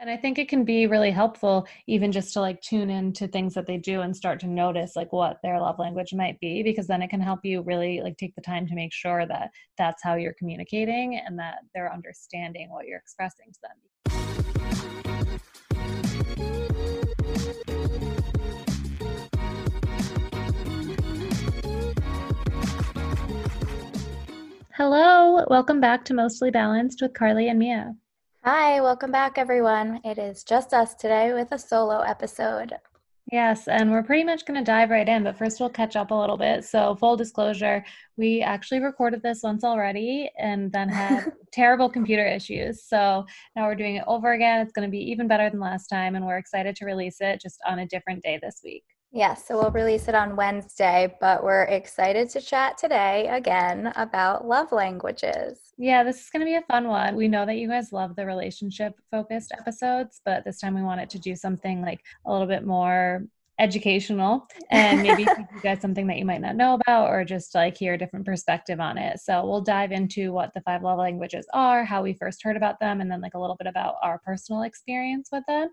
And I think it can be really helpful even just to like tune into things that they do and start to notice like what their love language might be because then it can help you really like take the time to make sure that that's how you're communicating and that they're understanding what you're expressing to them. Hello, welcome back to Mostly Balanced with Carly and Mia. Hi, welcome back, everyone. It is just us today with a solo episode. Yes, and we're pretty much going to dive right in, but first we'll catch up a little bit. So, full disclosure, we actually recorded this once already and then had terrible computer issues. So, now we're doing it over again. It's going to be even better than last time, and we're excited to release it just on a different day this week. Yes, so we'll release it on Wednesday, but we're excited to chat today again about love languages. Yeah, this is going to be a fun one. We know that you guys love the relationship focused episodes, but this time we wanted to do something like a little bit more educational and maybe you guys something that you might not know about or just like hear a different perspective on it. So we'll dive into what the five love languages are, how we first heard about them, and then like a little bit about our personal experience with them.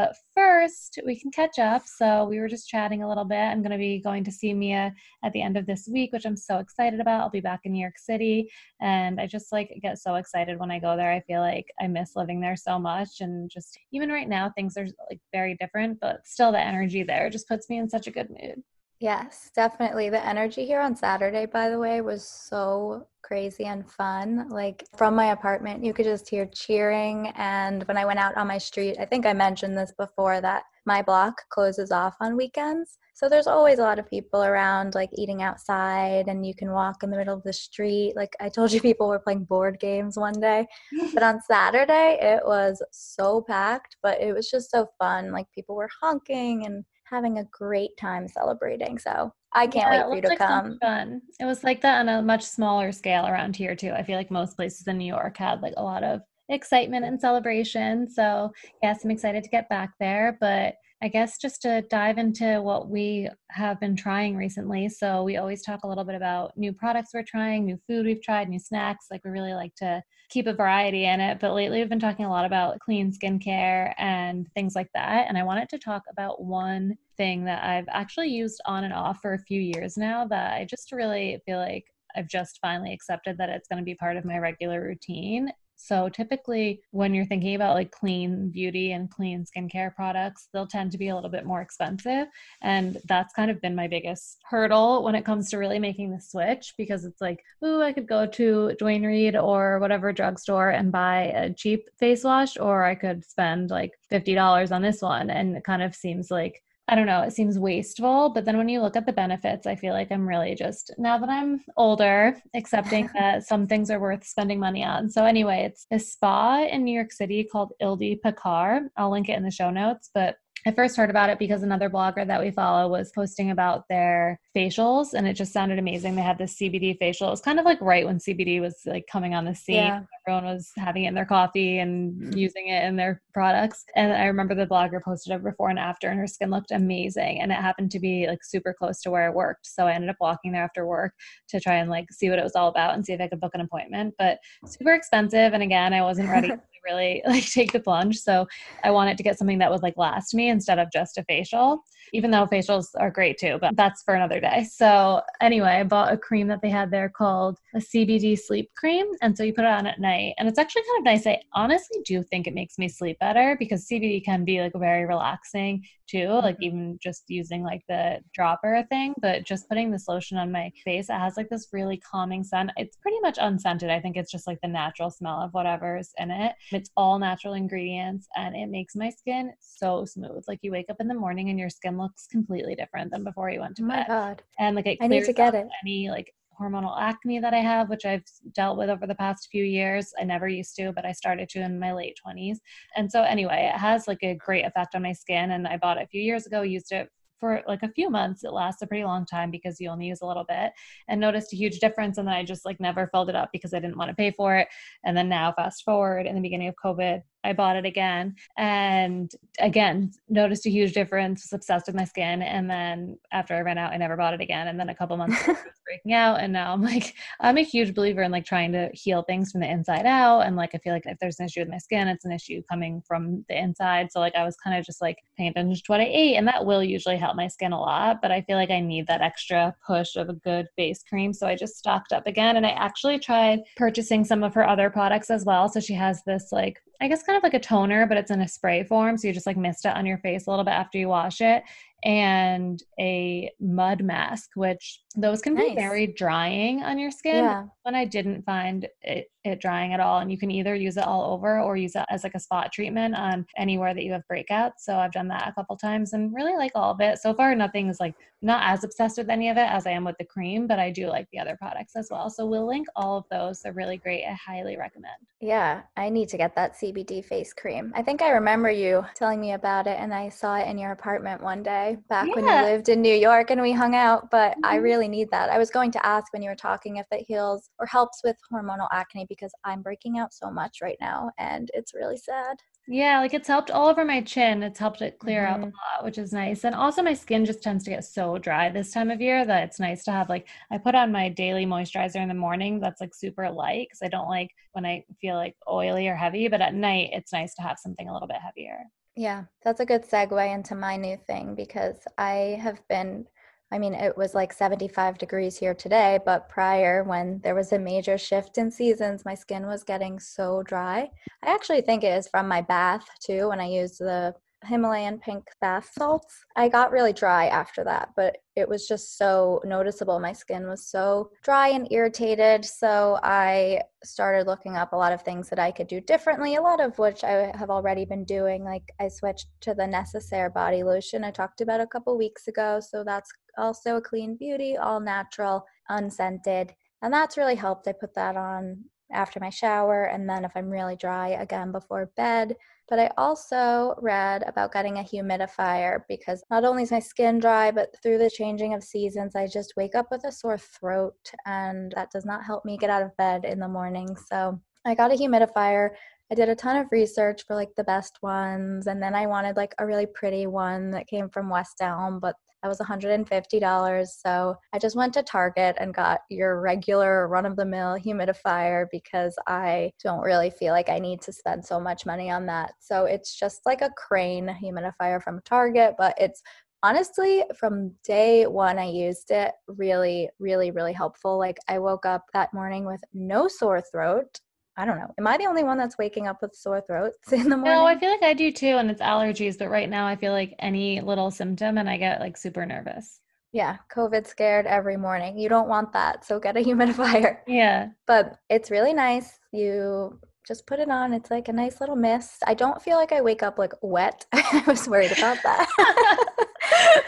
But first, we can catch up. So we were just chatting a little bit. I'm going to be going to see Mia at the end of this week, which I'm so excited about. I'll be back in New York City, and I just like get so excited when I go there. I feel like I miss living there so much, and just even right now, things are like very different, but still the energy there just puts me in such a good mood. Yes, definitely. The energy here on Saturday, by the way, was so crazy and fun. Like from my apartment, you could just hear cheering. And when I went out on my street, I think I mentioned this before that my block closes off on weekends. So there's always a lot of people around, like eating outside, and you can walk in the middle of the street. Like I told you, people were playing board games one day. but on Saturday, it was so packed, but it was just so fun. Like people were honking and having a great time celebrating. So I can't yeah, wait for you to like come. Fun. It was like that on a much smaller scale around here too. I feel like most places in New York had like a lot of excitement and celebration. So yes, I'm excited to get back there. But I guess just to dive into what we have been trying recently. So we always talk a little bit about new products we're trying, new food we've tried, new snacks. Like we really like to keep a variety in it. But lately we've been talking a lot about clean skincare and things like that. And I wanted to talk about one thing that I've actually used on and off for a few years now that I just really feel like I've just finally accepted that it's going to be part of my regular routine. So typically when you're thinking about like clean beauty and clean skincare products, they'll tend to be a little bit more expensive. And that's kind of been my biggest hurdle when it comes to really making the switch because it's like, ooh, I could go to Duane Reade or whatever drugstore and buy a cheap face wash, or I could spend like $50 on this one. And it kind of seems like I don't know, it seems wasteful. But then when you look at the benefits, I feel like I'm really just, now that I'm older, accepting that some things are worth spending money on. So, anyway, it's a spa in New York City called Ildi Pekar. I'll link it in the show notes. But I first heard about it because another blogger that we follow was posting about their facials and it just sounded amazing. They had this CBD facial. It was kind of like right when CBD was like coming on the scene. Yeah. Everyone was having it in their coffee and mm. using it in their products. And I remember the blogger posted it before and after and her skin looked amazing. And it happened to be like super close to where I worked. So I ended up walking there after work to try and like see what it was all about and see if I could book an appointment. But super expensive. And again, I wasn't ready really like take the plunge. So I wanted to get something that would like last me instead of just a facial, even though facials are great too, but that's for another day. So anyway, I bought a cream that they had there called a CBD sleep cream. And so you put it on at night and it's actually kind of nice. I honestly do think it makes me sleep better because CBD can be like very relaxing too, like mm-hmm. even just using like the dropper thing, but just putting this lotion on my face, it has like this really calming scent. It's pretty much unscented. I think it's just like the natural smell of whatever's in it. It's all natural ingredients and it makes my skin so smooth. Like you wake up in the morning and your skin looks completely different than before you went to oh bed. My god. And like it I need to get it. Any like hormonal acne that I have, which I've dealt with over the past few years. I never used to, but I started to in my late 20s. And so, anyway, it has like a great effect on my skin. And I bought it a few years ago, used it for like a few months. It lasts a pretty long time because you only use a little bit and noticed a huge difference. And then I just like never filled it up because I didn't want to pay for it. And then now, fast forward in the beginning of COVID, I bought it again and again noticed a huge difference, was obsessed with my skin. And then after I ran out, I never bought it again. And then a couple months ago, it was breaking out. And now I'm like, I'm a huge believer in like trying to heal things from the inside out. And like, I feel like if there's an issue with my skin, it's an issue coming from the inside. So like, I was kind of just like paying attention to what I ate. And that will usually help my skin a lot. But I feel like I need that extra push of a good face cream. So I just stocked up again. And I actually tried purchasing some of her other products as well. So she has this like I guess kind of like a toner, but it's in a spray form. So you just like mist it on your face a little bit after you wash it and a mud mask, which those can nice. be very drying on your skin. Yeah. When I didn't find it, it drying at all, and you can either use it all over or use it as like a spot treatment on anywhere that you have breakouts. So I've done that a couple times and really like all of it. So far, nothing is like not as obsessed with any of it as I am with the cream, but I do like the other products as well. So we'll link all of those. They're really great. I highly recommend. Yeah, I need to get that CBD face cream. I think I remember you telling me about it, and I saw it in your apartment one day back yeah. when you lived in New York and we hung out, but mm-hmm. I really need that. I was going to ask when you were talking if it heals or helps with hormonal acne because I'm breaking out so much right now and it's really sad. Yeah, like it's helped all over my chin. It's helped it clear mm-hmm. out a lot, which is nice. And also my skin just tends to get so dry this time of year that it's nice to have like I put on my daily moisturizer in the morning that's like super light cuz I don't like when I feel like oily or heavy, but at night it's nice to have something a little bit heavier. Yeah, that's a good segue into my new thing because I have been, I mean, it was like 75 degrees here today, but prior, when there was a major shift in seasons, my skin was getting so dry. I actually think it is from my bath too, when I used the Himalayan pink bath salts. I got really dry after that, but it was just so noticeable. My skin was so dry and irritated. So I started looking up a lot of things that I could do differently, a lot of which I have already been doing. Like I switched to the Necessaire body lotion I talked about a couple weeks ago. So that's also a clean beauty, all natural, unscented. And that's really helped. I put that on after my shower and then if I'm really dry again before bed. But I also read about getting a humidifier because not only is my skin dry, but through the changing of seasons, I just wake up with a sore throat and that does not help me get out of bed in the morning. So I got a humidifier. I did a ton of research for like the best ones, and then I wanted like a really pretty one that came from West Elm, but that was $150. So I just went to Target and got your regular run of the mill humidifier because I don't really feel like I need to spend so much money on that. So it's just like a crane humidifier from Target, but it's honestly from day one i used it really really really helpful like i woke up that morning with no sore throat I don't know. Am I the only one that's waking up with sore throats in the morning? No, I feel like I do too, and it's allergies. But right now, I feel like any little symptom, and I get like super nervous. Yeah, COVID scared every morning. You don't want that, so get a humidifier. Yeah, but it's really nice. You just put it on. It's like a nice little mist. I don't feel like I wake up like wet. I was worried about that.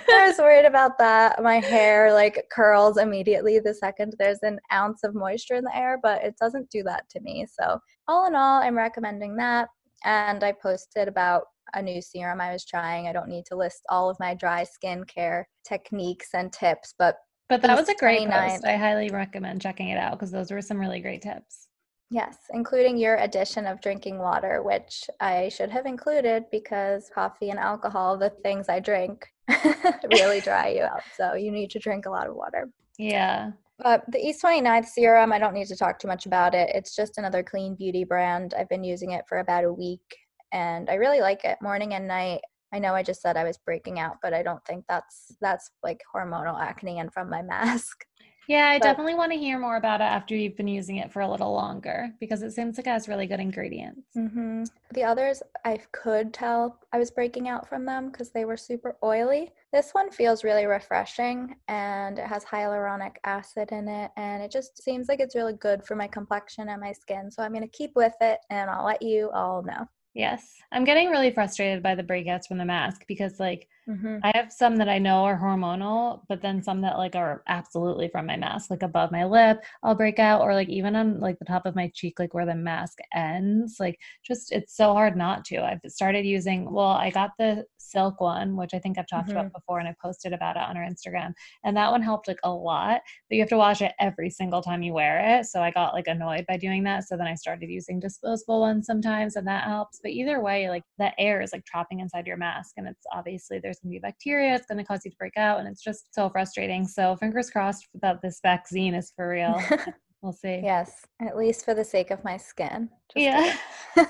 I was worried about that. My hair like curls immediately the second there's an ounce of moisture in the air, but it doesn't do that to me. So, all in all, I'm recommending that. And I posted about a new serum I was trying. I don't need to list all of my dry skin care techniques and tips, but but that was a great post. I highly recommend checking it out because those were some really great tips. Yes, including your addition of drinking water, which I should have included because coffee and alcohol, the things I drink, really dry you out. So you need to drink a lot of water. Yeah. But the East 29th serum, I don't need to talk too much about it. It's just another clean beauty brand. I've been using it for about a week and I really like it morning and night. I know I just said I was breaking out, but I don't think that's that's like hormonal acne and from my mask. Yeah, I but, definitely want to hear more about it after you've been using it for a little longer because it seems like it has really good ingredients. Mm-hmm. The others, I could tell I was breaking out from them because they were super oily. This one feels really refreshing and it has hyaluronic acid in it, and it just seems like it's really good for my complexion and my skin. So I'm going to keep with it and I'll let you all know. Yes. I'm getting really frustrated by the breakouts from the mask because like mm-hmm. I have some that I know are hormonal, but then some that like are absolutely from my mask, like above my lip, I'll break out or like even on like the top of my cheek, like where the mask ends. Like just it's so hard not to. I've started using well, I got the silk one, which I think I've talked mm-hmm. about before and I posted about it on our Instagram. And that one helped like a lot, but you have to wash it every single time you wear it. So I got like annoyed by doing that. So then I started using disposable ones sometimes and that helps. But either way, like the air is like trapping inside your mask. And it's obviously there's going to be bacteria. It's going to cause you to break out. And it's just so frustrating. So fingers crossed that this vaccine is for real. we'll see. Yes, at least for the sake of my skin. Just yeah.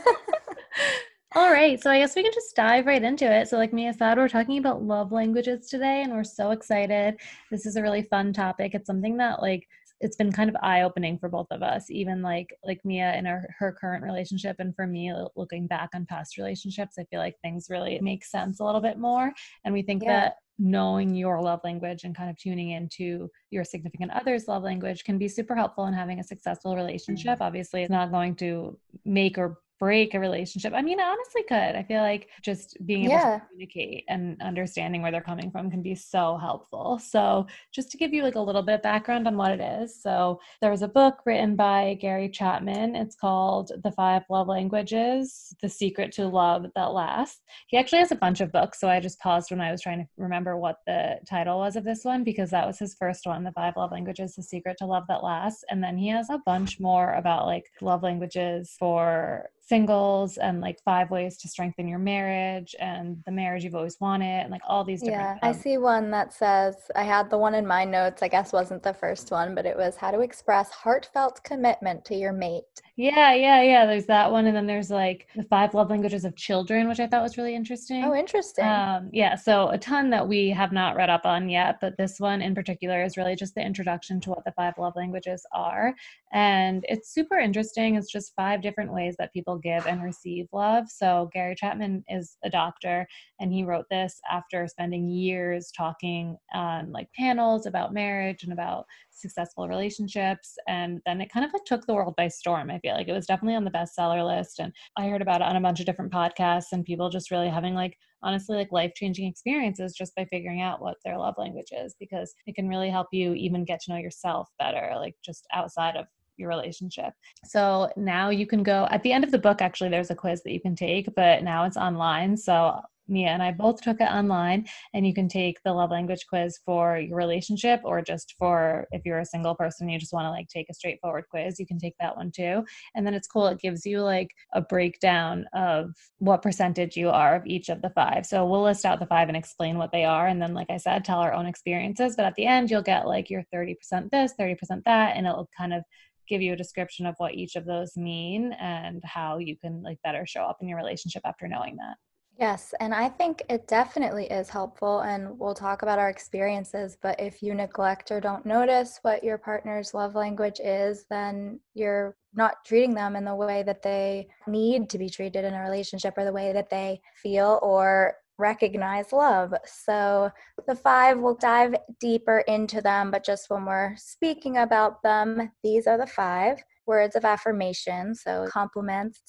All right, so I guess we can just dive right into it. So, like Mia said, we're talking about love languages today, and we're so excited. This is a really fun topic. It's something that, like, it's been kind of eye-opening for both of us even like like mia in her, her current relationship and for me looking back on past relationships i feel like things really make sense a little bit more and we think yeah. that knowing your love language and kind of tuning into your significant other's love language can be super helpful in having a successful relationship. Mm-hmm. Obviously, it's not going to make or break a relationship. I mean, I honestly could. I feel like just being able yeah. to communicate and understanding where they're coming from can be so helpful. So, just to give you like a little bit of background on what it is. So, there was a book written by Gary Chapman. It's called The Five Love Languages: The Secret to Love That Lasts. He actually has a bunch of books, so I just paused when I was trying to remember what the title was of this one because that was his first one, The Five Love Languages: The Secret to Love That Lasts. And then he has a bunch more about like love languages for singles and like five ways to strengthen your marriage and the marriage you've always wanted and like all these different yeah i see one that says i had the one in my notes i guess wasn't the first one but it was how to express heartfelt commitment to your mate. Yeah yeah yeah there's that one and then there's like the five love languages of children which i thought was really interesting. Oh interesting. Um, yeah so a ton that we have not read up on yet but this one in particular is really just the introduction to what the five love languages are and it's super interesting it's just five different ways that people give and receive love. So, Gary Chapman is a doctor, and he wrote this after spending years talking on like panels about marriage and about successful relationships. And then it kind of like took the world by storm. I feel like it was definitely on the bestseller list. And I heard about it on a bunch of different podcasts, and people just really having like honestly like life changing experiences just by figuring out what their love language is because it can really help you even get to know yourself better, like just outside of your relationship. So now you can go at the end of the book, actually, there's a quiz that you can take, but now it's online. So Mia and I both took it online, and you can take the love language quiz for your relationship or just for if you're a single person, you just want to like take a straightforward quiz, you can take that one too. And then it's cool, it gives you like a breakdown of what percentage you are of each of the five. So we'll list out the five and explain what they are. And then, like I said, tell our own experiences. But at the end, you'll get like your 30% this, 30% that, and it'll kind of give you a description of what each of those mean and how you can like better show up in your relationship after knowing that. Yes, and I think it definitely is helpful and we'll talk about our experiences, but if you neglect or don't notice what your partner's love language is, then you're not treating them in the way that they need to be treated in a relationship or the way that they feel or recognize love. So the five, we'll dive deeper into them, but just when we're speaking about them, these are the five words of affirmation. So compliments,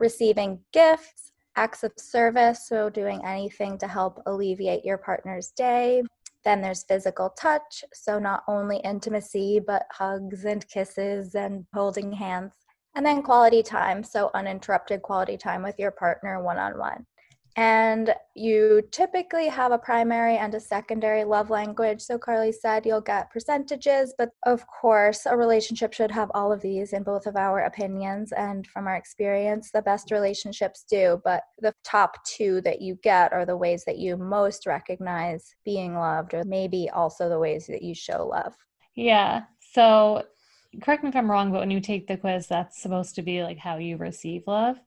receiving gifts, acts of service, so doing anything to help alleviate your partner's day. Then there's physical touch, so not only intimacy, but hugs and kisses and holding hands. And then quality time, so uninterrupted quality time with your partner one on one. And you typically have a primary and a secondary love language. So, Carly said you'll get percentages, but of course, a relationship should have all of these in both of our opinions. And from our experience, the best relationships do. But the top two that you get are the ways that you most recognize being loved, or maybe also the ways that you show love. Yeah. So, correct me if I'm wrong, but when you take the quiz, that's supposed to be like how you receive love.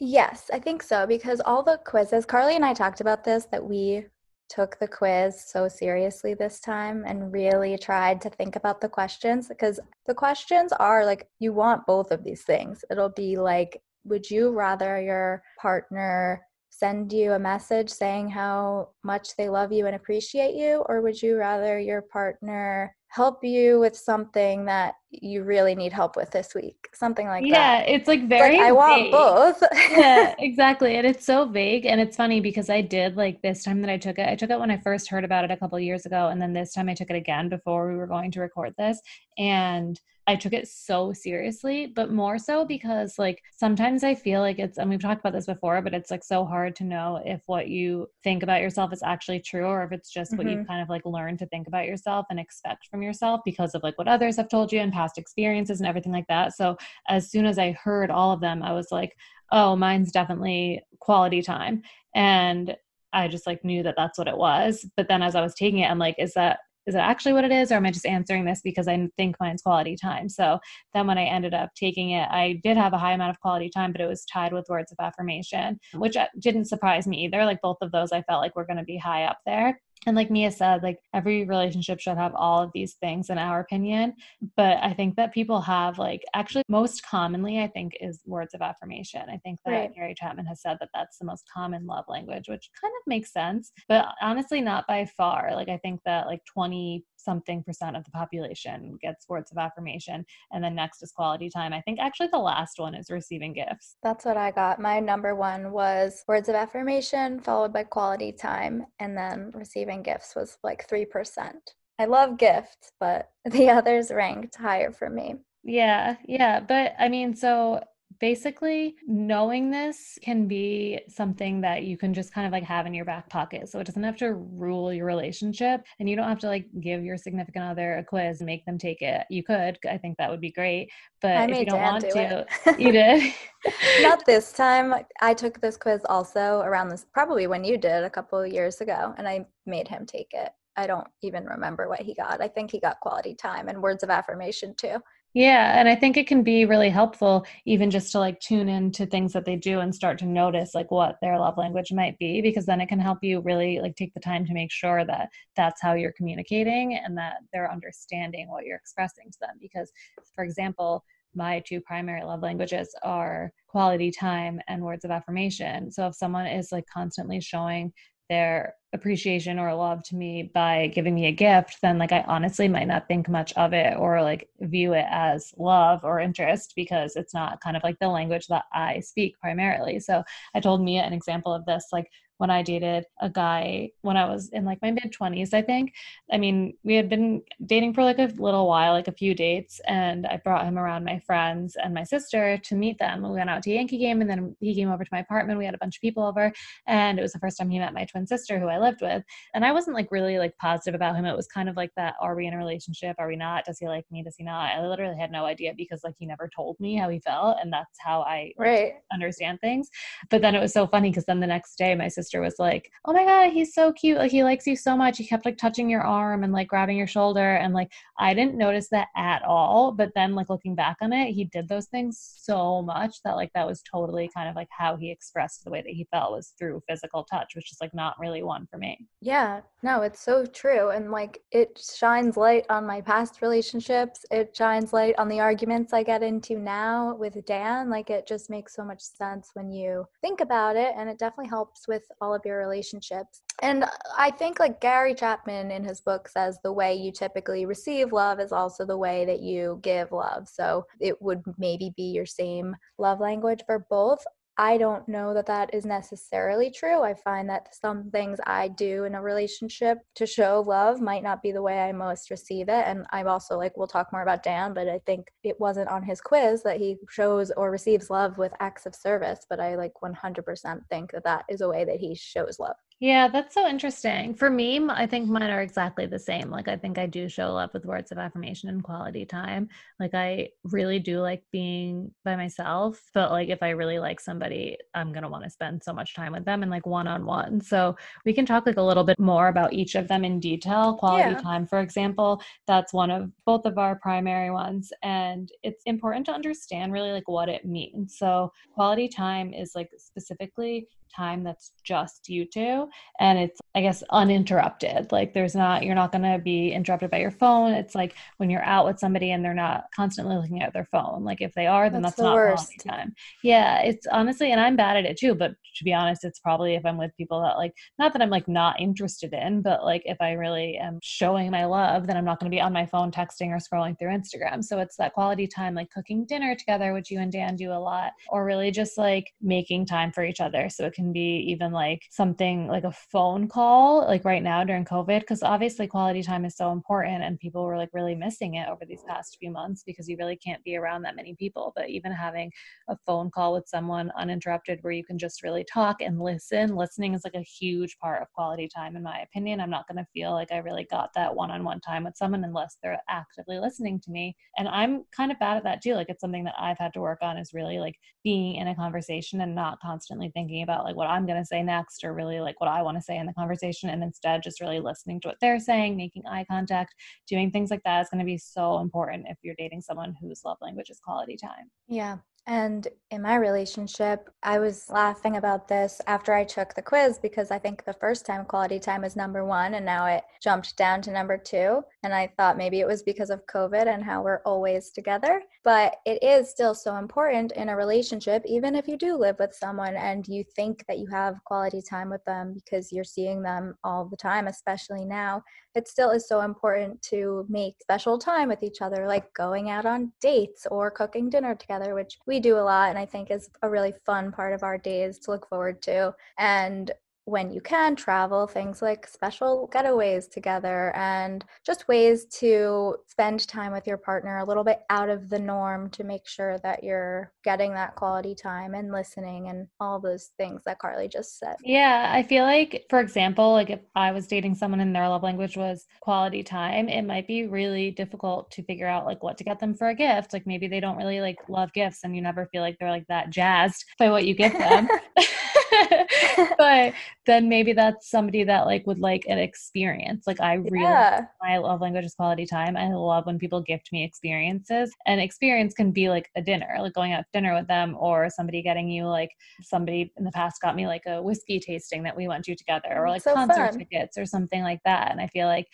Yes, I think so because all the quizzes, Carly and I talked about this that we took the quiz so seriously this time and really tried to think about the questions because the questions are like you want both of these things. It'll be like, would you rather your partner send you a message saying how much they love you and appreciate you, or would you rather your partner help you with something that you really need help with this week? Something like yeah, that. Yeah it's like very like, i want both. Yeah exactly and it's so vague and it's funny because i did like this time that i took it i took it when i first heard about it a couple years ago and then this time i took it again before we were going to record this and I took it so seriously, but more so because like sometimes I feel like it's, and we've talked about this before, but it's like so hard to know if what you think about yourself is actually true or if it's just mm-hmm. what you've kind of like learn to think about yourself and expect from yourself because of like what others have told you and past experiences and everything like that. So as soon as I heard all of them, I was like, oh, mine's definitely quality time. And I just like knew that that's what it was. But then as I was taking it, I'm like, is that is that actually what it is or am i just answering this because i think mine's quality time? So then when i ended up taking it i did have a high amount of quality time but it was tied with words of affirmation which uh, didn't surprise me either. Like both of those i felt like were going to be high up there and like Mia said, like every relationship should have all of these things in our opinion. But I think that people have like actually most commonly, I think, is words of affirmation. I think that right. Gary Chapman has said that that's the most common love language, which kind of makes sense, but honestly, not by far. Like I think that like 20 something percent of the population gets words of affirmation and then next is quality time. I think actually the last one is receiving gifts. That's what i got. My number one was words of affirmation followed by quality time and then receiving gifts was like 3% i love gifts but the others ranked higher for me. Yeah yeah but i mean so basically knowing this can be something that you can just kind of like have in your back pocket so it doesn't have to rule your relationship and you don't have to like give your significant other a quiz and make them take it. You could i think that would be great but if you don't want do to you did. Not this time. I took this quiz also around this probably when you did a couple of years ago and i made him take it. I don't even remember what he got. I think he got quality time and words of affirmation too yeah, and I think it can be really helpful even just to like tune into things that they do and start to notice like what their love language might be because then it can help you really like take the time to make sure that that's how you're communicating and that they're understanding what you're expressing to them because for example, my two primary love languages are quality time and words of affirmation. So if someone is like constantly showing their appreciation or love to me by giving me a gift, then like I honestly might not think much of it or like view it as love or interest because it's not kind of like the language that I speak primarily. So I told Mia an example of this like when I dated a guy when I was in like my mid 20s, I think. I mean, we had been dating for like a little while, like a few dates, and I brought him around my friends and my sister to meet them. We went out to Yankee game and then he came over to my apartment. We had a bunch of people over, and it was the first time he met my twin sister who I lived with. And I wasn't like really like positive about him. It was kind of like that are we in a relationship? Are we not? Does he like me? Does he not? I literally had no idea because like he never told me how he felt, and that's how I right. understand things. But then it was so funny because then the next day my sister sister was like, "Oh my god, he's so cute! Like he likes you so much." He kept like touching your arm and like grabbing your shoulder, and like I didn't notice that at all. But then like looking back on it, he did those things so much that like that was totally kind of like how he expressed the way that he felt was through physical touch, which is like not really one for me. Yeah, no, it's so true, and like it shines light on my past relationships. It shines light on the arguments I get into now with Dan. Like it just makes so much sense when you think about it, and it definitely helps with all of your relationships. And I think, like Gary Chapman in his book says, the way you typically receive love is also the way that you give love. So it would maybe be your same love language for both. I don't know that that is necessarily true. I find that some things I do in a relationship to show love might not be the way I most receive it. And I'm also like, we'll talk more about Dan, but I think it wasn't on his quiz that he shows or receives love with acts of service. But I like 100% think that that is a way that he shows love. Yeah, that's so interesting. For me, I think mine are exactly the same. Like, I think I do show love with words of affirmation and quality time. Like, I really do like being by myself, but like, if I really like somebody, I'm going to want to spend so much time with them and like one on one. So, we can talk like a little bit more about each of them in detail. Quality yeah. time, for example, that's one of both of our primary ones. And it's important to understand really like what it means. So, quality time is like specifically time that's just you two and it's i guess uninterrupted. Like there's not you're not going to be interrupted by your phone. It's like when you're out with somebody and they're not constantly looking at their phone. Like if they are then that's, that's the not worst. time. Yeah it's honestly and i'm bad at it too but to be honest it's probably if i'm with people that like not that i'm like not interested in but like if i really am showing my love then i'm not going to be on my phone texting or scrolling through instagram. So it's that quality time like cooking dinner together which you and dan do a lot or really just like making time for each other. So it can be even like something like a phone call, like right now during COVID, because obviously quality time is so important and people were like really missing it over these past few months because you really can't be around that many people. But even having a phone call with someone uninterrupted where you can just really talk and listen, listening is like a huge part of quality time, in my opinion. I'm not going to feel like I really got that one on one time with someone unless they're actively listening to me. And I'm kind of bad at that too. Like it's something that I've had to work on is really like being in a conversation and not constantly thinking about like what I'm going to say next or really like what I want to say in the conversation and instead just really listening to what they're saying, making eye contact, doing things like that is going to be so important if you're dating someone whose love language is quality time. Yeah. And in my relationship, I was laughing about this after I took the quiz because I think the first time quality time was number one and now it jumped down to number two. And I thought maybe it was because of COVID and how we're always together. But it is still so important in a relationship, even if you do live with someone and you think that you have quality time with them because you're seeing them all the time, especially now, it still is so important to make special time with each other, like going out on dates or cooking dinner together, which we do a lot and I think is a really fun part of our days to look forward to. And when you can travel, things like special getaways together and just ways to spend time with your partner a little bit out of the norm to make sure that you're getting that quality time and listening and all those things that Carly just said. Yeah, I feel like, for example, like if I was dating someone and their love language was quality time, it might be really difficult to figure out like what to get them for a gift. Like maybe they don't really like love gifts and you never feel like they're like that jazzed by what you give them. but then maybe that's somebody that like would like an experience. Like I really yeah. my love language is quality time. I love when people gift me experiences. And experience can be like a dinner, like going out to dinner with them or somebody getting you like somebody in the past got me like a whiskey tasting that we went to together or like so concert fun. tickets or something like that. And I feel like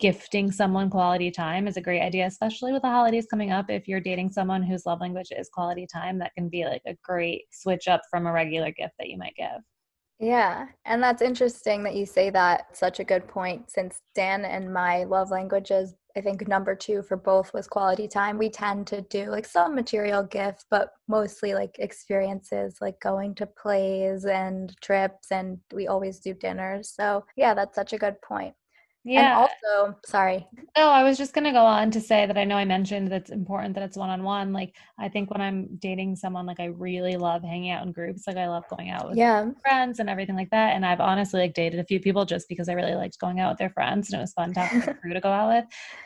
gifting someone quality time is a great idea, especially with the holidays coming up. If you're dating someone whose love language is quality time, that can be like a great switch up from a regular gift that you might give. Yeah, and that's interesting that you say that. Such a good point since Dan and my love languages, I think number two for both was quality time. We tend to do like some material gifts, but mostly like experiences, like going to plays and trips, and we always do dinners. So, yeah, that's such a good point. Yeah. And also, sorry. No, I was just going to go on to say that I know I mentioned that it's important that it's one on one. Like, I think when I'm dating someone, like, I really love hanging out in groups. Like, I love going out with yeah. friends and everything like that. And I've honestly, like, dated a few people just because I really liked going out with their friends and it was fun to have a crew to go out with.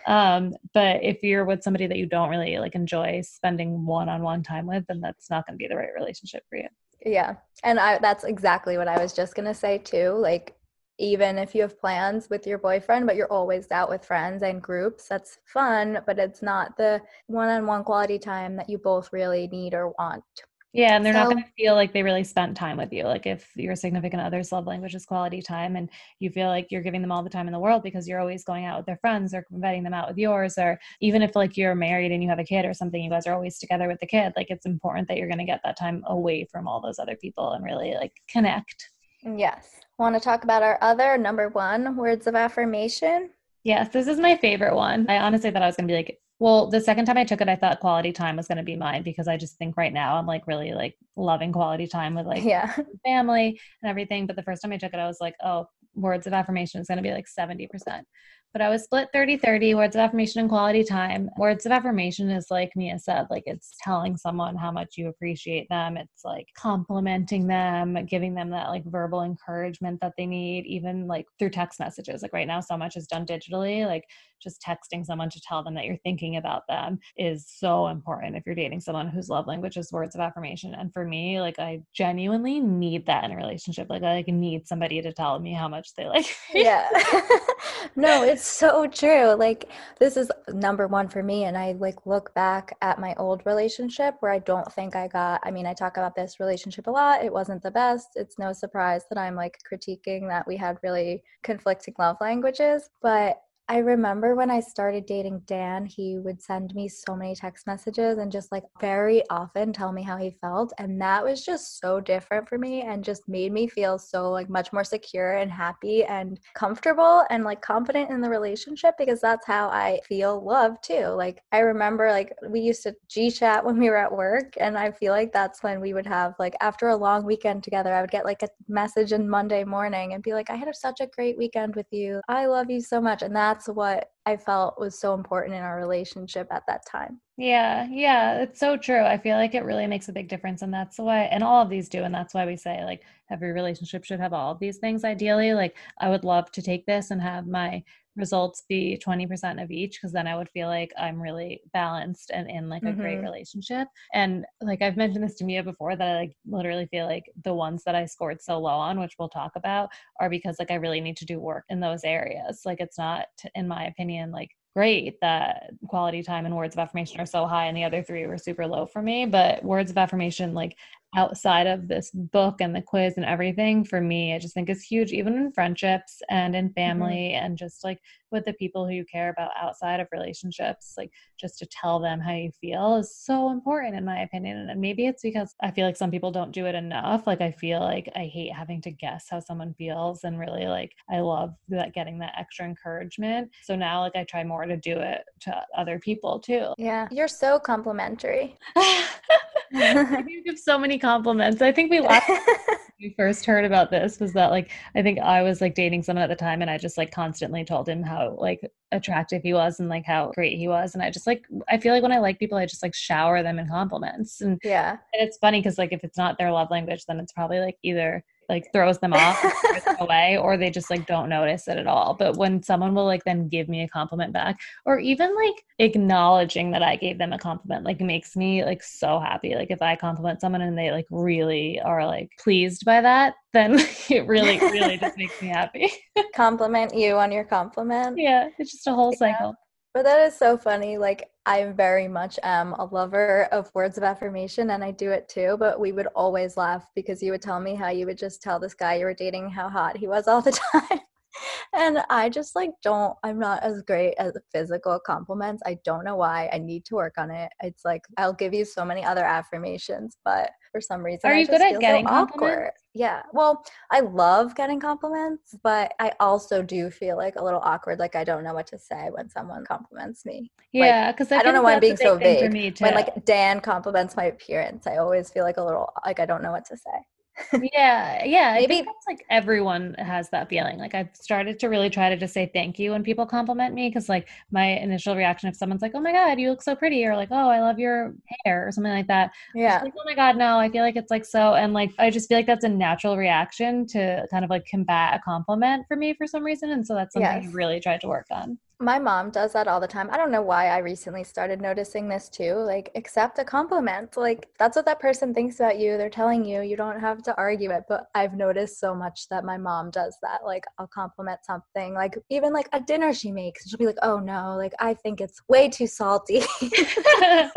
Um, but if you're with somebody that you don't really like enjoy spending one on one time with, then that's not going to be the right relationship for you. Yeah. And I that's exactly what I was just going to say too. Like even if you have plans with your boyfriend, but you're always out with friends and groups, that's fun, but it's not the one on one quality time that you both really need or want. Yeah, and they're so, not going to feel like they really spent time with you. Like if your significant other's love language is quality time and you feel like you're giving them all the time in the world because you're always going out with their friends or inviting them out with yours, or even if like you're married and you have a kid or something, you guys are always together with the kid, like it's important that you're going to get that time away from all those other people and really like connect. Yes. Want to talk about our other number one words of affirmation? Yes, this is my favorite one. I honestly thought I was going to be like, well, the second time I took it, I thought quality time was going to be mine because I just think right now I'm like really like loving quality time with like yeah. family and everything. But the first time I took it, I was like, oh, words of affirmation is going to be like 70% but I was split 30 30 words of affirmation and quality time. Words of affirmation is like Mia said, like it's telling someone how much you appreciate them. It's like complimenting them, giving them that like verbal encouragement that they need, even like through text messages. Like right now, so much is done digitally. Like just texting someone to tell them that you're thinking about them is so important if you're dating someone whose love language is words of affirmation. And for me, like I genuinely need that in a relationship. Like I like need somebody to tell me how much they like. yeah. no, it's so true. Like this is number one for me. And I like look back at my old relationship where I don't think I got I mean, I talk about this relationship a lot. It wasn't the best. It's no surprise that I'm like critiquing that we had really conflicting love languages. But I remember when I started dating Dan, he would send me so many text messages and just like very often tell me how he felt. And that was just so different for me and just made me feel so like much more secure and happy and comfortable and like confident in the relationship because that's how I feel love too. Like I remember like we used to G chat when we were at work and I feel like that's when we would have like after a long weekend together, I would get like a message on Monday morning and be like, I had such a great weekend with you. I love you so much. And that's what I felt was so important in our relationship at that time. Yeah, yeah, it's so true. I feel like it really makes a big difference. And that's why, and all of these do. And that's why we say, like, every relationship should have all of these things ideally. Like, I would love to take this and have my results be 20% of each because then I would feel like I'm really balanced and in like a mm-hmm. great relationship. And like I've mentioned this to Mia before that I like literally feel like the ones that I scored so low on, which we'll talk about, are because like I really need to do work in those areas. Like it's not, in my opinion, like great that quality time and words of affirmation are so high and the other three were super low for me but words of affirmation like outside of this book and the quiz and everything for me i just think is huge even in friendships and in mm-hmm. family mm-hmm. and just like with the people who you care about outside of relationships like just to tell them how you feel is so important in my opinion and maybe it's because i feel like some people don't do it enough like i feel like i hate having to guess how someone feels and really like i love that getting that extra encouragement so now like i try more to do it to other people too yeah you're so complimentary you give so many compliments. I think we laughed we first heard about this was that like I think I was like dating someone at the time and I just like constantly told him how like attractive he was and like how great he was and I just like I feel like when I like people I just like shower them in compliments and yeah and it's funny because like if it's not their love language then it's probably like either like throws them off away or they just like don't notice it at all. But when someone will like then give me a compliment back or even like acknowledging that i gave them a compliment like makes me like so happy. Like if i compliment someone and they like really are like pleased by that then it really really just makes me happy. Compliment you on your compliment. Yeah it's just a whole cycle but that is so funny. Like I very much am a lover of words of affirmation and I do it too, but we would always laugh because you would tell me how you would just tell this guy you were dating how hot he was all the time and I just like don't I'm not as great as physical compliments. I don't know why. I need to work on it. It's like I'll give you so many other affirmations, but for some reason Are you good at getting so awkward. Yeah. Well, I love getting compliments, but I also do feel like a little awkward like I don't know what to say when someone compliments me. Yeah, cuz I, I, don't know why I'm being so vague. When like Dan compliments my appearance, I always feel like a little like I don't know what to say yeah, yeah. Maybe that's like everyone has that feeling. Like I've started to really try to just say thank you when people compliment me because like my initial reaction if someone's like, "Oh my god, you look so pretty," or like, "Oh, I love your hair," or something like that. Yeah. Like, oh my god, no, I feel like it's like so, and like I just feel like that's a natural reaction to kind of like combat a compliment for me for some reason, and so that's something yes. I really tried to work on. My mom does that all the time. I don't know why I recently started noticing this too. Like, accept a compliment. Like, that's what that person thinks about you. They're telling you. You don't have to argue it. But I've noticed so much that my mom does that. Like, I'll compliment something, like, even like a dinner she makes. She'll be like, oh no, like, I think it's way too salty.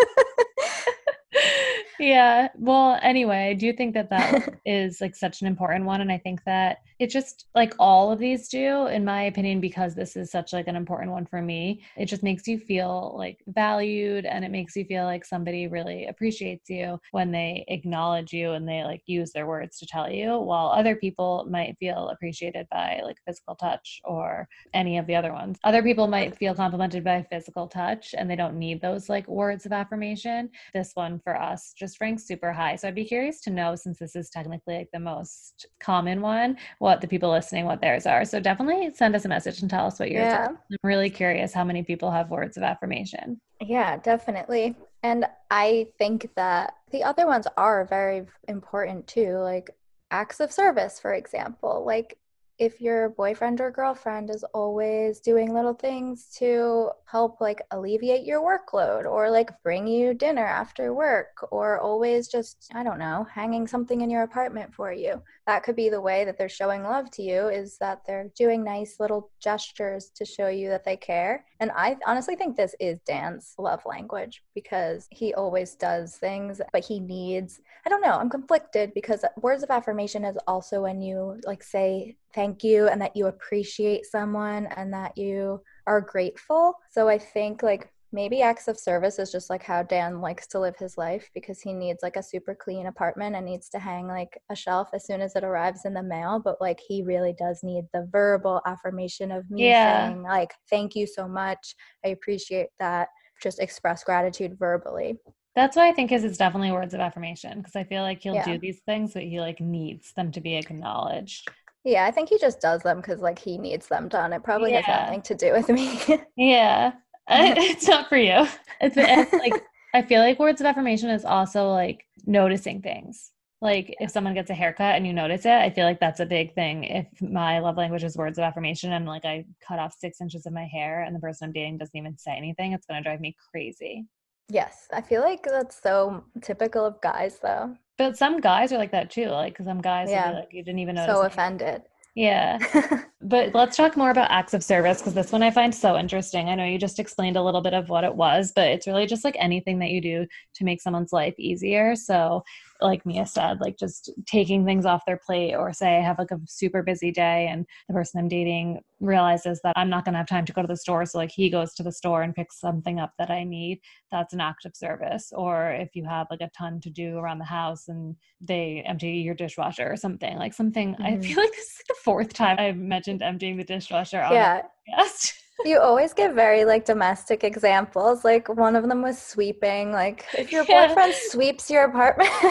yeah. Well, anyway, I do think that that is like such an important one. And I think that it just like all of these do, in my opinion, because this is such like an important one for me, it just makes you feel like valued and it makes you feel like somebody really appreciates you when they acknowledge you and they like use their words to tell you, while other people might feel appreciated by like physical touch or any of the other ones. Other people might feel complimented by physical touch and they don't need those like words of affirmation. This one for us just ranks super high. So I'd be curious to know, since this is technically like the most common one, what the people listening, what theirs are. So definitely send us a message and tell us what yours yeah. are. I'm really curious how many people have words of affirmation. Yeah, definitely. And I think that the other ones are very important too, like acts of service, for example. Like if your boyfriend or girlfriend is always doing little things to help like alleviate your workload or like bring you dinner after work or always just i don't know hanging something in your apartment for you that could be the way that they're showing love to you is that they're doing nice little gestures to show you that they care. And i honestly think this is dan's love language because he always does things but he needs i don't know i'm conflicted because words of affirmation is also when you like say thank you and that you appreciate someone and that you are grateful. So I think like maybe acts of service is just like how Dan likes to live his life because he needs like a super clean apartment and needs to hang like a shelf as soon as it arrives in the mail. But like he really does need the verbal affirmation of me yeah. saying, like, thank you so much. I appreciate that. Just express gratitude verbally. That's what I think is it's definitely words of affirmation because I feel like he'll yeah. do these things, but he like needs them to be acknowledged. Yeah, I think he just does them because like he needs them done. It probably yeah. has nothing to do with me. yeah, it's not for you. It's, it's like I feel like words of affirmation is also like noticing things. Like if someone gets a haircut and you notice it, I feel like that's a big thing. If my love language is words of affirmation and like I cut off six inches of my hair and the person I'm dating doesn't even say anything, it's gonna drive me crazy. Yes, I feel like that's so typical of guys though. But some guys are like that too. Like some guys, yeah, like you didn't even notice. So offended. Yeah. but let's talk more about acts of service because this one I find so interesting. I know you just explained a little bit of what it was, but it's really just like anything that you do to make someone's life easier. So like Mia said, like just taking things off their plate, or say I have like a super busy day and the person I'm dating realizes that I'm not going to have time to go to the store. So, like, he goes to the store and picks something up that I need. That's an act of service. Or if you have like a ton to do around the house and they empty your dishwasher or something, like something, mm-hmm. I feel like this is the fourth time I've mentioned emptying the dishwasher. yeah. Yes. you always give very like domestic examples. Like one of them was sweeping. Like if your yeah. boyfriend sweeps your apartment.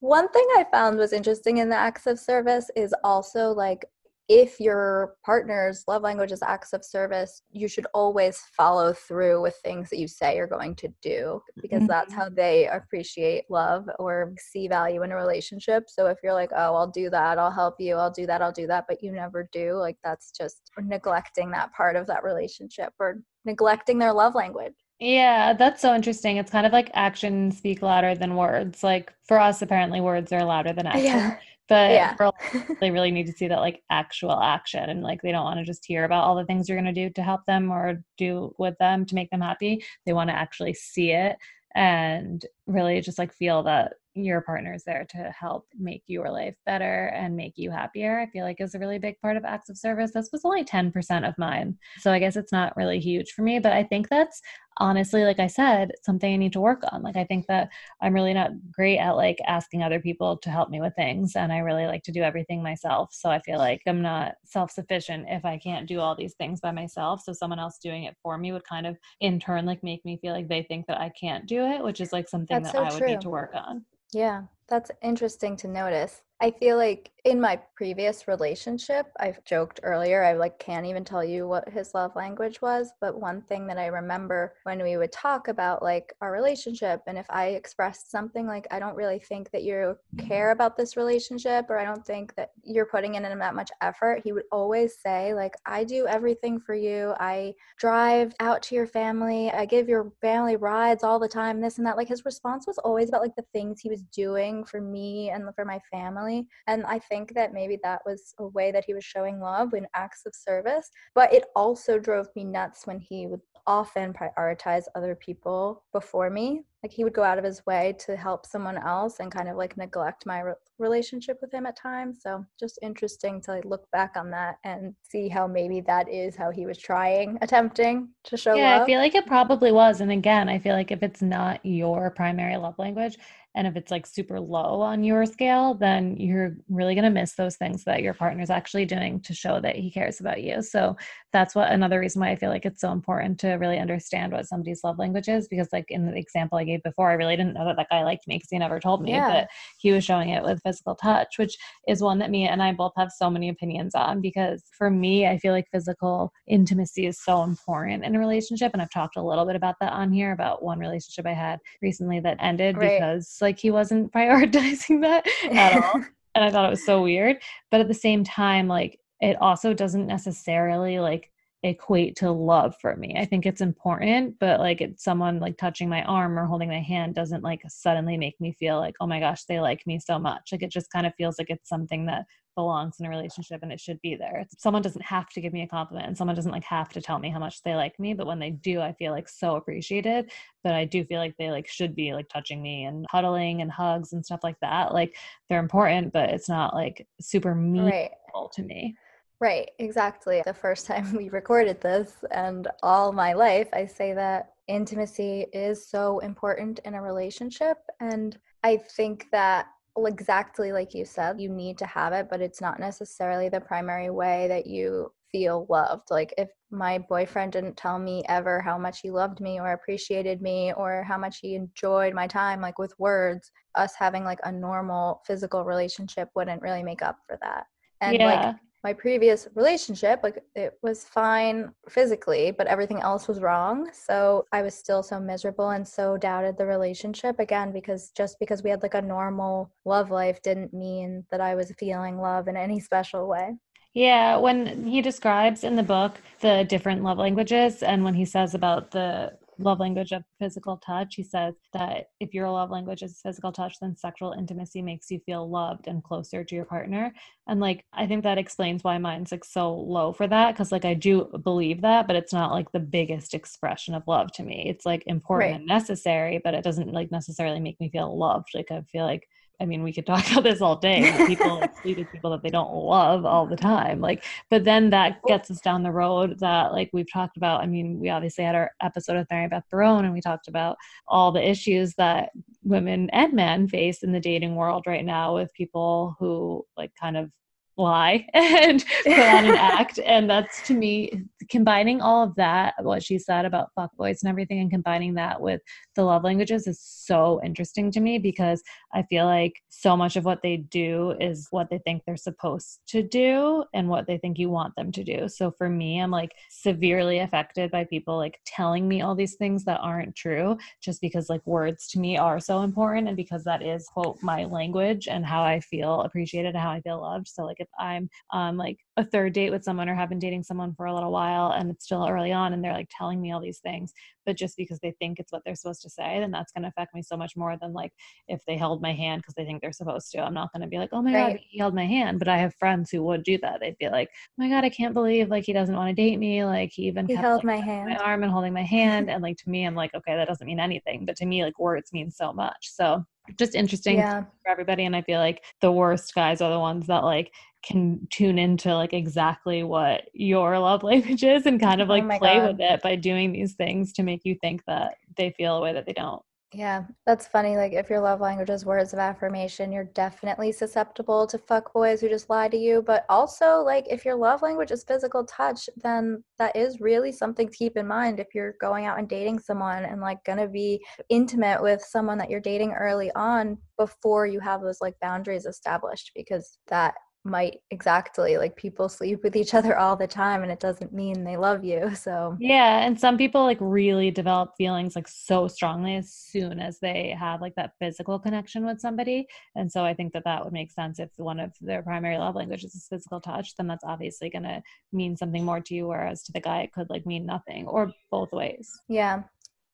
One thing I found was interesting in the acts of service is also like if your partner's love language is acts of service, you should always follow through with things that you say you're going to do because mm-hmm. that's how they appreciate love or see value in a relationship. So if you're like, oh, I'll do that, I'll help you, I'll do that, I'll do that, but you never do, like that's just neglecting that part of that relationship or neglecting their love language. Yeah, that's so interesting. It's kind of like actions speak louder than words. Like for us, apparently, words are louder than action. Yeah but yeah. they really need to see that like actual action and like they don't want to just hear about all the things you're going to do to help them or do with them to make them happy. They want to actually see it and really just like feel that your partner is there to help make your life better and make you happier. I feel like is a really big part of acts of service. This was only 10% of mine. So i guess it's not really huge for me but i think that's honestly like i said something i need to work on like i think that i'm really not great at like asking other people to help me with things and i really like to do everything myself so i feel like i'm not self-sufficient if i can't do all these things by myself so someone else doing it for me would kind of in turn like make me feel like they think that i can't do it which is like something That's that so i would true. need to work on yeah, that's interesting to notice. I feel like in my previous relationship, I've joked earlier, I like can't even tell you what his love language was, but one thing that I remember when we would talk about like our relationship and if I expressed something like I don't really think that you care about this relationship or I don't think that you're putting in that much effort, he would always say like I do everything for you. I drive out to your family. I give your family rides all the time, this and that. Like his response was always about like the things he was doing for me and for my family family. And I think that maybe that was a way that he was showing love in acts of service. But it also drove me nuts when he would often prioritize other people before me. Like he would go out of his way to help someone else and kind of like neglect my re- relationship with him at times. So just interesting to like look back on that and see how maybe that is how he was trying, attempting to show yeah, love. I feel like it probably was. And again, I feel like if it's not your primary love language, and if it's like super low on your scale, then you're really going to miss those things that your partner's actually doing to show that he cares about you. So that's what another reason why I feel like it's so important to really understand what somebody's love language is. Because, like in the example I gave before, I really didn't know that that guy liked Mia because he never told me, yeah. but he was showing it with physical touch, which is one that me and I both have so many opinions on. Because for me, I feel like physical intimacy is so important in a relationship. And I've talked a little bit about that on here about one relationship I had recently that ended right. because like he wasn't prioritizing that at all. and I thought it was so weird. But at the same time, like it also doesn't necessarily like equate to love for me. I think it's important, but like it's someone like touching my arm or holding my hand doesn't like suddenly make me feel like, oh my gosh, they like me so much. Like it just kind of feels like it's something that belongs in a relationship and it should be there. Someone doesn't have to give me a compliment and someone doesn't like have to tell me how much they like me, but when they do, I feel like so appreciated. But I do feel like they like should be like touching me and huddling and hugs and stuff like that. Like they're important, but it's not like super meaningful right. to me. Right, exactly. The first time we recorded this and all my life, I say that intimacy is so important in a relationship. And I think that exactly like you said, you need to have it, but it's not necessarily the primary way that you feel loved. Like if my boyfriend didn't tell me ever how much he loved me or appreciated me or how much he enjoyed my time like with words, us having like a normal physical relationship wouldn't really make up for that. And yeah. like my previous relationship like it was fine physically but everything else was wrong. So i was still so miserable and so doubted the relationship again because just because we had like a normal love life didn't mean that i was feeling love in any special way. Yeah, when he describes in the book the different love languages, and when he says about the love language of physical touch. He says that if your love language is physical touch, then sexual intimacy makes you feel loved and closer to your partner. And like, I think that explains why mine's like so low for that. Cause like, I do believe that, but it's not like the biggest expression of love to me. It's like important right. and necessary, but it doesn't like necessarily make me feel loved. Like, I feel like I mean, we could talk about this all day. People sleep with people that they don't love all the time. Like, but then that gets us down the road that, like, we've talked about. I mean, we obviously had our episode with Mary Beth Barone, and we talked about all the issues that women and men face in the dating world right now with people who, like, kind of lie and put on an act. And that's to me, combining all of that, what she said about fuckboys and everything, and combining that with the love languages is so interesting to me because I feel like so much of what they do is what they think they're supposed to do and what they think you want them to do. So for me, I'm like severely affected by people like telling me all these things that aren't true just because like words to me are so important and because that is quote my language and how I feel appreciated and how I feel loved. So like if I'm um like a third date with someone or have been dating someone for a little while and it's still early on and they're like telling me all these things, but just because they think it's what they're supposed to say, then that's going to affect me so much more than like if they held my hand because they think they're supposed to. I'm not going to be like, oh my right. God, he held my hand. But I have friends who would do that. They'd be like, oh my God, I can't believe like he doesn't want to date me. Like he even he kept, held like, my hand, my arm and holding my hand. and like to me, I'm like, okay, that doesn't mean anything. But to me, like words mean so much. So just interesting yeah. for everybody. And I feel like the worst guys are the ones that like can tune into like exactly what your love language is and kind of oh like oh play God. with it by doing these things to make you think that they feel a way that they don't. Yeah, that's funny. Like, if your love language is words of affirmation, you're definitely susceptible to fuck boys who just lie to you. But also, like, if your love language is physical touch, then that is really something to keep in mind if you're going out and dating someone and like gonna be intimate with someone that you're dating early on before you have those like boundaries established, because that might exactly like people sleep with each other all the time and it doesn't mean they love you so. Yeah and some people like really develop feelings like so strongly as soon as they have like that physical connection with somebody and so i think that that would make sense if one of their primary love languages is physical touch then that's obviously going to mean something more to you whereas to the guy it could like mean nothing or both ways. Yeah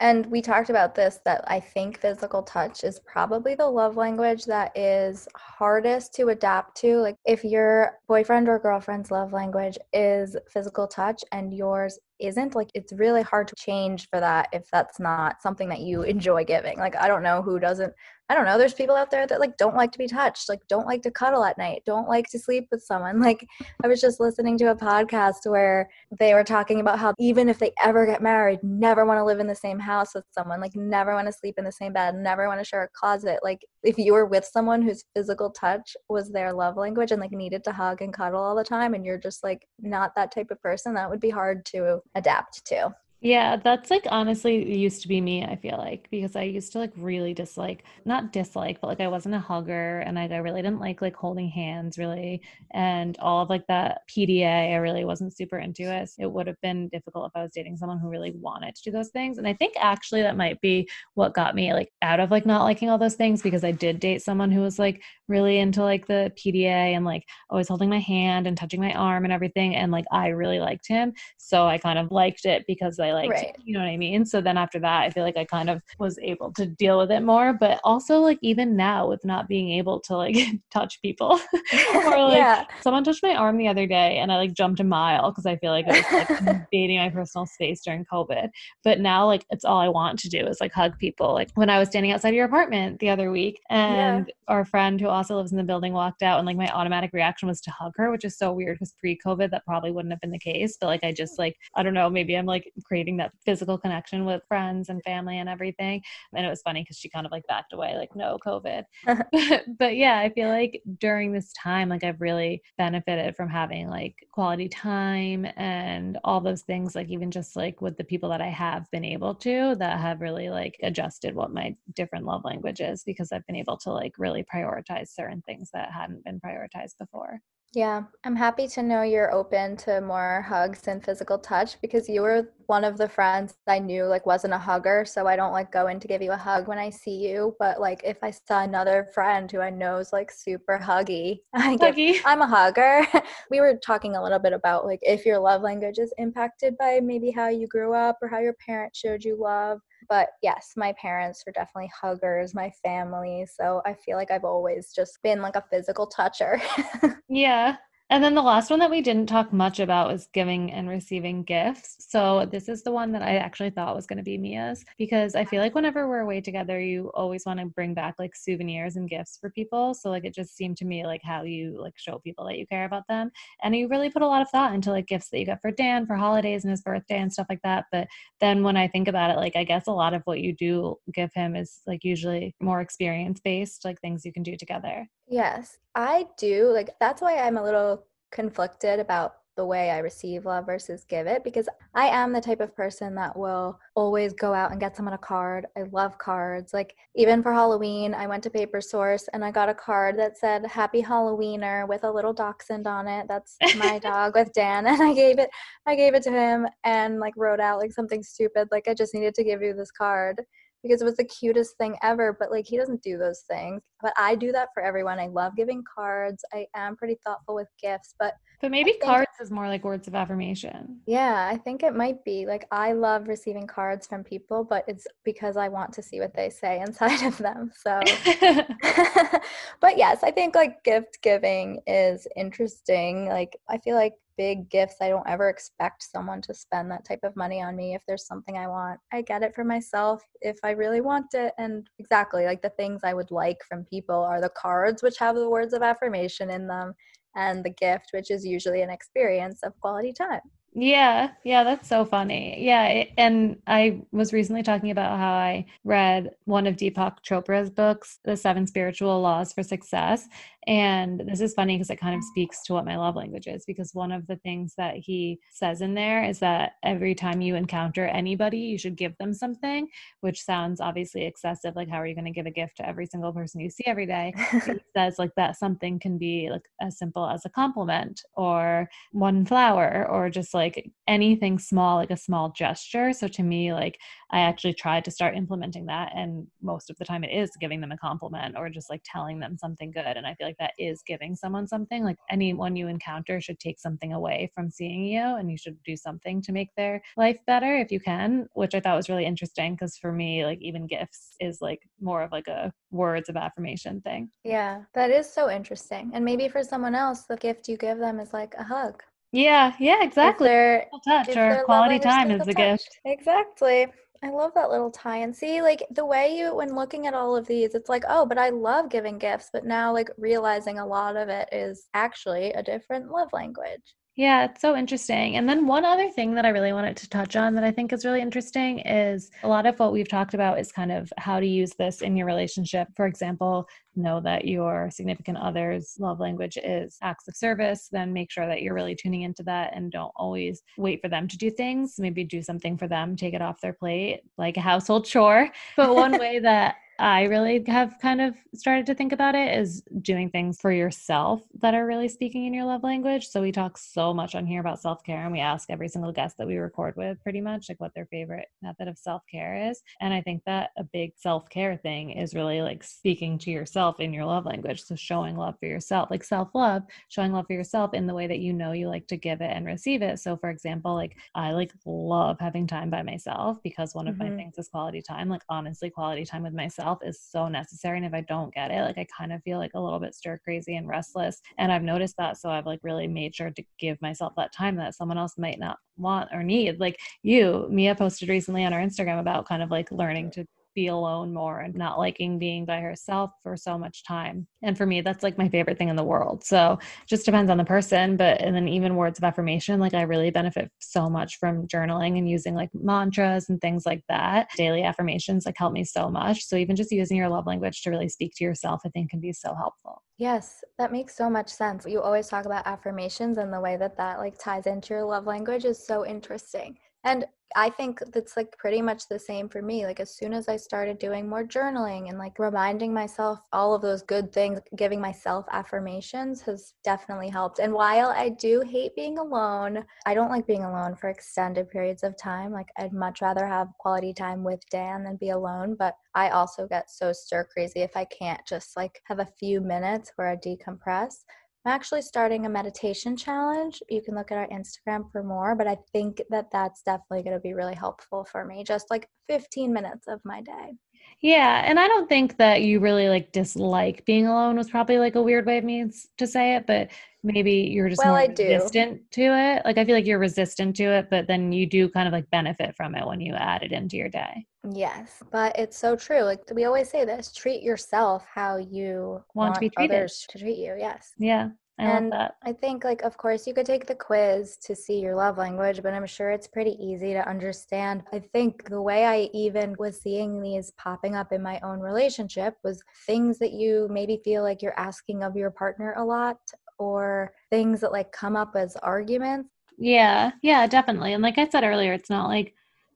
and we talked about this that I think physical touch is probably the love language that is hardest to adapt to. Like, if your boyfriend or girlfriend's love language is physical touch and yours isn't, like, it's really hard to change for that if that's not something that you enjoy giving. Like, I don't know who doesn't I don't know, there's people out there that like don't like to be touched, like don't like to cuddle at night, don't like to sleep with someone. Like I was just listening to a podcast where they were talking about how even if they ever get married, never want to live in the same house with someone, like never want to sleep in the same bed, never want to share a closet. Like if you were with someone whose physical touch was their love language and like needed to hug and cuddle all the time and you're just like not that type of person, that would be hard to adapt to. Yeah, that's like honestly used to be me, I feel like, because I used to like really dislike, not dislike, but like I wasn't a hugger and like I really didn't like like holding hands really. And all of like that PDA, I really wasn't super into it. It would have been difficult if I was dating someone who really wanted to do those things. And I think actually that might be what got me like out of like not liking all those things because I did date someone who was like really into like the PDA and like always holding my hand and touching my arm and everything. And like I really liked him. So I kind of liked it because I liked right. you know what I mean? So then after that, I feel like I kind of was able to deal with it more. But also, like, even now with not being able to like touch people, or like yeah. someone touched my arm the other day and I like jumped a mile because I feel like I was like invading my personal space during COVID. But now, like, it's all I want to do is like hug people. Like, when I was standing outside your apartment the other week and yeah. our friend who also lives in the building walked out, and like my automatic reaction was to hug her, which is so weird because pre COVID that probably wouldn't have been the case. But like, I just like, I don't know, maybe I'm like that physical connection with friends and family and everything. And it was funny because she kind of like backed away, like, no COVID. but yeah, I feel like during this time, like I've really benefited from having like quality time and all those things, like even just like with the people that I have been able to that have really like adjusted what my different love language is because I've been able to like really prioritize certain things that hadn't been prioritized before. Yeah, I'm happy to know you're open to more hugs and physical touch because you were one of the friends I knew like wasn't a hugger, so I don't like go in to give you a hug when I see you, but like if I saw another friend who I know is like super huggy, I give, huggy. I'm a hugger. we were talking a little bit about like if your love language is impacted by maybe how you grew up or how your parents showed you love. But yes, my parents are definitely huggers, my family. So I feel like I've always just been like a physical toucher. yeah. And then the last one that we didn't talk much about was giving and receiving gifts. So this is the one that I actually thought was going to be Mia's because I feel like whenever we're away together, you always want to bring back like souvenirs and gifts for people. So like it just seemed to me like how you like show people that you care about them. And you really put a lot of thought into like gifts that you got for Dan for holidays and his birthday and stuff like that. But then when I think about it, like I guess a lot of what you do give him is like usually more experience based, like things you can do together. Yes, I do. Like, that's why I'm a little conflicted about the way I receive love versus give it because I am the type of person that will always go out and get someone a card. I love cards. Like even for Halloween, I went to Paper Source and I got a card that said Happy Halloweener with a little dachshund on it. That's my dog with Dan and I gave it I gave it to him and like wrote out like something stupid like I just needed to give you this card because it was the cutest thing ever. But like he doesn't do those things. But I do that for everyone. I love giving cards. I am pretty thoughtful with gifts, but but maybe think, cards is more like words of affirmation. Yeah, I think it might be. Like I love receiving cards from people, but it's because I want to see what they say inside of them. So But yes, I think like gift giving is interesting. Like I feel like big gifts. I don't ever expect someone to spend that type of money on me if there's something I want. I get it for myself if I really want it. And exactly like the things I would like from people are the cards, which have the words of affirmation in them, and the gift, which is usually an experience of quality time. Yeah, yeah, that's so funny. Yeah, it, and I was recently talking about how I read one of Deepak Chopra's books, The Seven Spiritual Laws for Success, and this is funny because it kind of speaks to what my love language is because one of the things that he says in there is that every time you encounter anybody, you should give them something, which sounds obviously excessive. Like, how are you going to give a gift to every single person you see every day? he says, like, that something can be like as simple as a compliment or one flower or just like anything small, like a small gesture. So to me, like, I actually tried to start implementing that. And most of the time, it is giving them a compliment or just like telling them something good. And I feel like that is giving someone something. Like anyone you encounter should take something away from seeing you and you should do something to make their life better if you can, which I thought was really interesting because for me, like even gifts is like more of like a words of affirmation thing. Yeah, that is so interesting. And maybe for someone else, the gift you give them is like a hug. Yeah, yeah, exactly. Their, touch or quality time is the touch. gift. Exactly. I love that little tie and see like the way you when looking at all of these it's like oh but I love giving gifts but now like realizing a lot of it is actually a different love language. Yeah, it's so interesting. And then one other thing that I really wanted to touch on that I think is really interesting is a lot of what we've talked about is kind of how to use this in your relationship. For example, know that your significant other's love language is acts of service, then make sure that you're really tuning into that and don't always wait for them to do things. Maybe do something for them, take it off their plate, like a household chore. But one way that I really have kind of started to think about it is doing things for yourself that are really speaking in your love language. So we talk so much on here about self care and we ask every single guest that we record with pretty much like what their favorite method of self care is. And I think that a big self care thing is really like speaking to yourself in your love language. So showing love for yourself, like self love, showing love for yourself in the way that you know you like to give it and receive it. So for example, like I like love having time by myself because one of mm-hmm. my things is quality time, like honestly, quality time with myself myself is so necessary. And if I don't get it, like I kind of feel like a little bit stir crazy and restless. And I've noticed that. So I've like really made sure to give myself that time that someone else might not want or need. Like you, Mia posted recently on our Instagram about kind of like learning to be alone more and not liking being by herself for so much time. And for me, that's like my favorite thing in the world. So just depends on the person. But and then even words of affirmation, like I really benefit so much from journaling and using like mantras and things like that. Daily affirmations like help me so much. So even just using your love language to really speak to yourself, I think can be so helpful. Yes, that makes so much sense. You always talk about affirmations and the way that that like ties into your love language is so interesting. And I think that's like pretty much the same for me. Like, as soon as I started doing more journaling and like reminding myself all of those good things, giving myself affirmations has definitely helped. And while I do hate being alone, I don't like being alone for extended periods of time. Like, I'd much rather have quality time with Dan than be alone. But I also get so stir crazy if I can't just like have a few minutes where I decompress. I'm actually starting a meditation challenge. You can look at our Instagram for more, but I think that that's definitely going to be really helpful for me. Just like 15 minutes of my day. Yeah, and I don't think that you really like dislike being alone was probably like a weird way of me to say it, but maybe you're just well, more I resistant do. to it. Like I feel like you're resistant to it, but then you do kind of like benefit from it when you add it into your day. Yes, but it's so true. Like we always say this, treat yourself how you want, want to be treated. others to treat you. Yes. Yeah. I and I think, like, of course, you could take the quiz to see your love language, but I'm sure it's pretty easy to understand. I think the way I even was seeing these popping up in my own relationship was things that you maybe feel like you're asking of your partner a lot, or things that like come up as arguments. Yeah, yeah, definitely. And like I said earlier, it's not like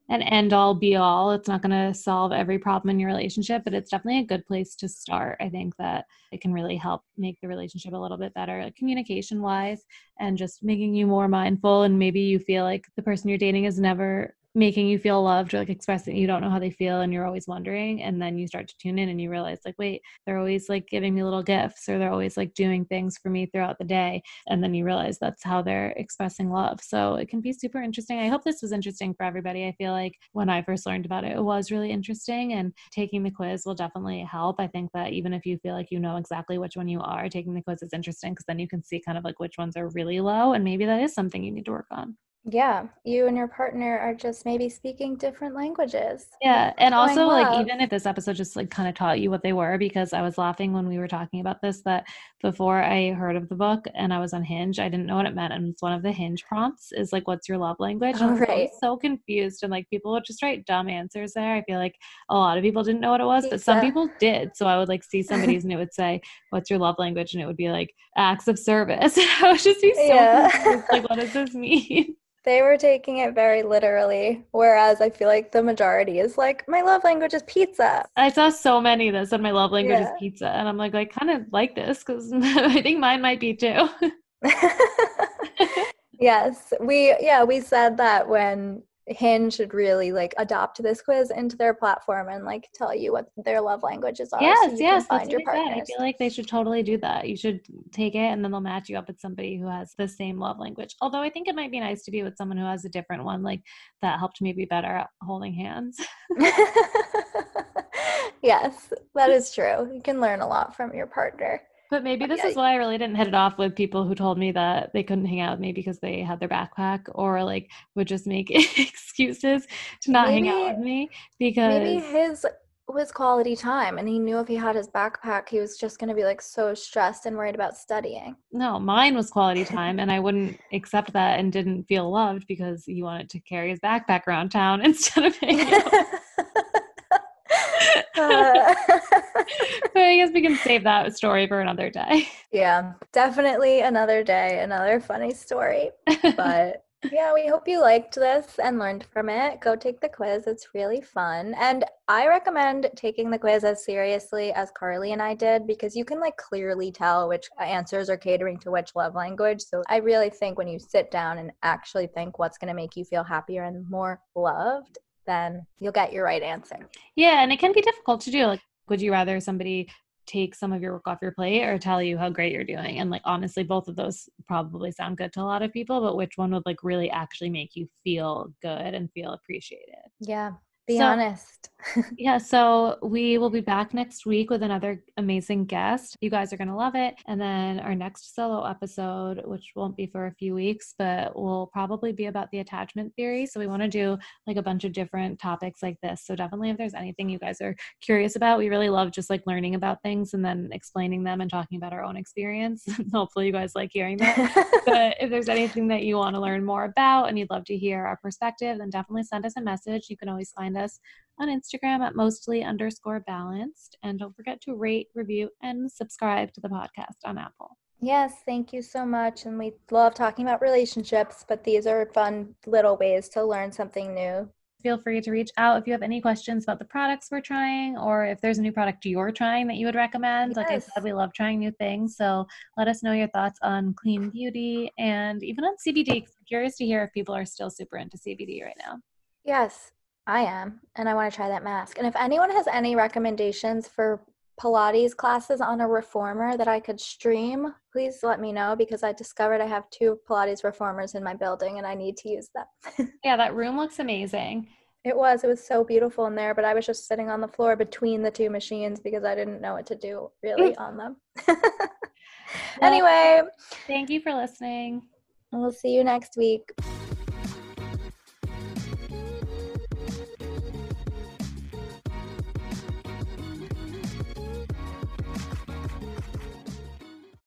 an end all be all. It's not going to solve every problem in your relationship, but it's definitely a good place to start. I think that it can really help make the relationship a little bit better, like communication wise, and just making you more mindful. And maybe you feel like the person you're dating is never making you feel loved or like expressing you don't know how they feel and you're always wondering and then you start to tune in and you realize like wait they're always like giving me little gifts or they're always like doing things for me throughout the day and then you realize that's how they're expressing love. So it can be super interesting. I hope this was interesting for everybody. I feel like when i first learned about it it was really interesting and taking the quiz will definitely help. I think that even if you feel like you know exactly which one you are taking the quiz is interesting because then you can see kind of like which ones are really low and maybe that is something you need to work on yeah, you and your partner are just maybe speaking different languages. Yeah, and also love. like even if this episode just like kind of taught you what they were because I was laughing when we were talking about this that before I heard of the book and I was on Hinge, I didn't know what it meant and it's one of the Hinge prompts is like what's your love language? Oh, and right. so confused and like people would just write dumb answers there. I feel like a lot of people didn't know what it was, Pizza. but some people did. So I would like see somebody's and it would say, "What's your love language?" and it would be like acts of service. I would just be so yeah. confused, like what does this mean? They were taking it very literally, whereas I feel like the majority is like, my love language is pizza. I saw so many that said my love language yeah. is pizza, and I'm like, I kind of like this because I think mine might be too. yes, we yeah we said that when Hinge should really like adopt this quiz into their platform and like tell you what their love languages are. Yes, so yes, find your I feel like they should totally do that. You should take it and then they'll match you up with somebody who has the same love language. Although I think it might be nice to be with someone who has a different one, like that helped me be better at holding hands. yes, that is true. You can learn a lot from your partner. But maybe this is why I really didn't hit it off with people who told me that they couldn't hang out with me because they had their backpack or like would just make excuses to not maybe, hang out with me because maybe his was quality time and he knew if he had his backpack he was just going to be like so stressed and worried about studying no mine was quality time and i wouldn't accept that and didn't feel loved because he wanted to carry his backpack around town instead of hanging out. uh, but I guess we can save that story for another day. Yeah, definitely another day, another funny story. But yeah, we hope you liked this and learned from it. Go take the quiz, it's really fun. And I recommend taking the quiz as seriously as Carly and I did because you can like clearly tell which answers are catering to which love language. So I really think when you sit down and actually think what's going to make you feel happier and more loved, then you'll get your right answer. Yeah, and it can be difficult to do. Like, would you rather somebody take some of your work off your plate or tell you how great you're doing? And like, honestly, both of those probably sound good to a lot of people, but which one would like really actually make you feel good and feel appreciated? Yeah. Be so, honest. Yeah, so we will be back next week with another amazing guest. You guys are going to love it. And then our next solo episode, which won't be for a few weeks, but will probably be about the attachment theory. So we want to do like a bunch of different topics like this. So definitely if there's anything you guys are curious about, we really love just like learning about things and then explaining them and talking about our own experience. Hopefully you guys like hearing that. but if there's anything that you want to learn more about and you'd love to hear our perspective, then definitely send us a message. You can always find us on Instagram at mostly underscore balanced. And don't forget to rate, review, and subscribe to the podcast on Apple. Yes, thank you so much. And we love talking about relationships, but these are fun little ways to learn something new. Feel free to reach out if you have any questions about the products we're trying or if there's a new product you're trying that you would recommend. Yes. Like I said, we love trying new things. So let us know your thoughts on clean beauty and even on CBD. I'm curious to hear if people are still super into CBD right now. Yes, I am, and I want to try that mask. And if anyone has any recommendations for Pilates classes on a reformer that I could stream, please let me know because I discovered I have two Pilates reformers in my building and I need to use them. yeah, that room looks amazing. It was. It was so beautiful in there, but I was just sitting on the floor between the two machines because I didn't know what to do really on them. anyway, thank you for listening. We'll see you next week.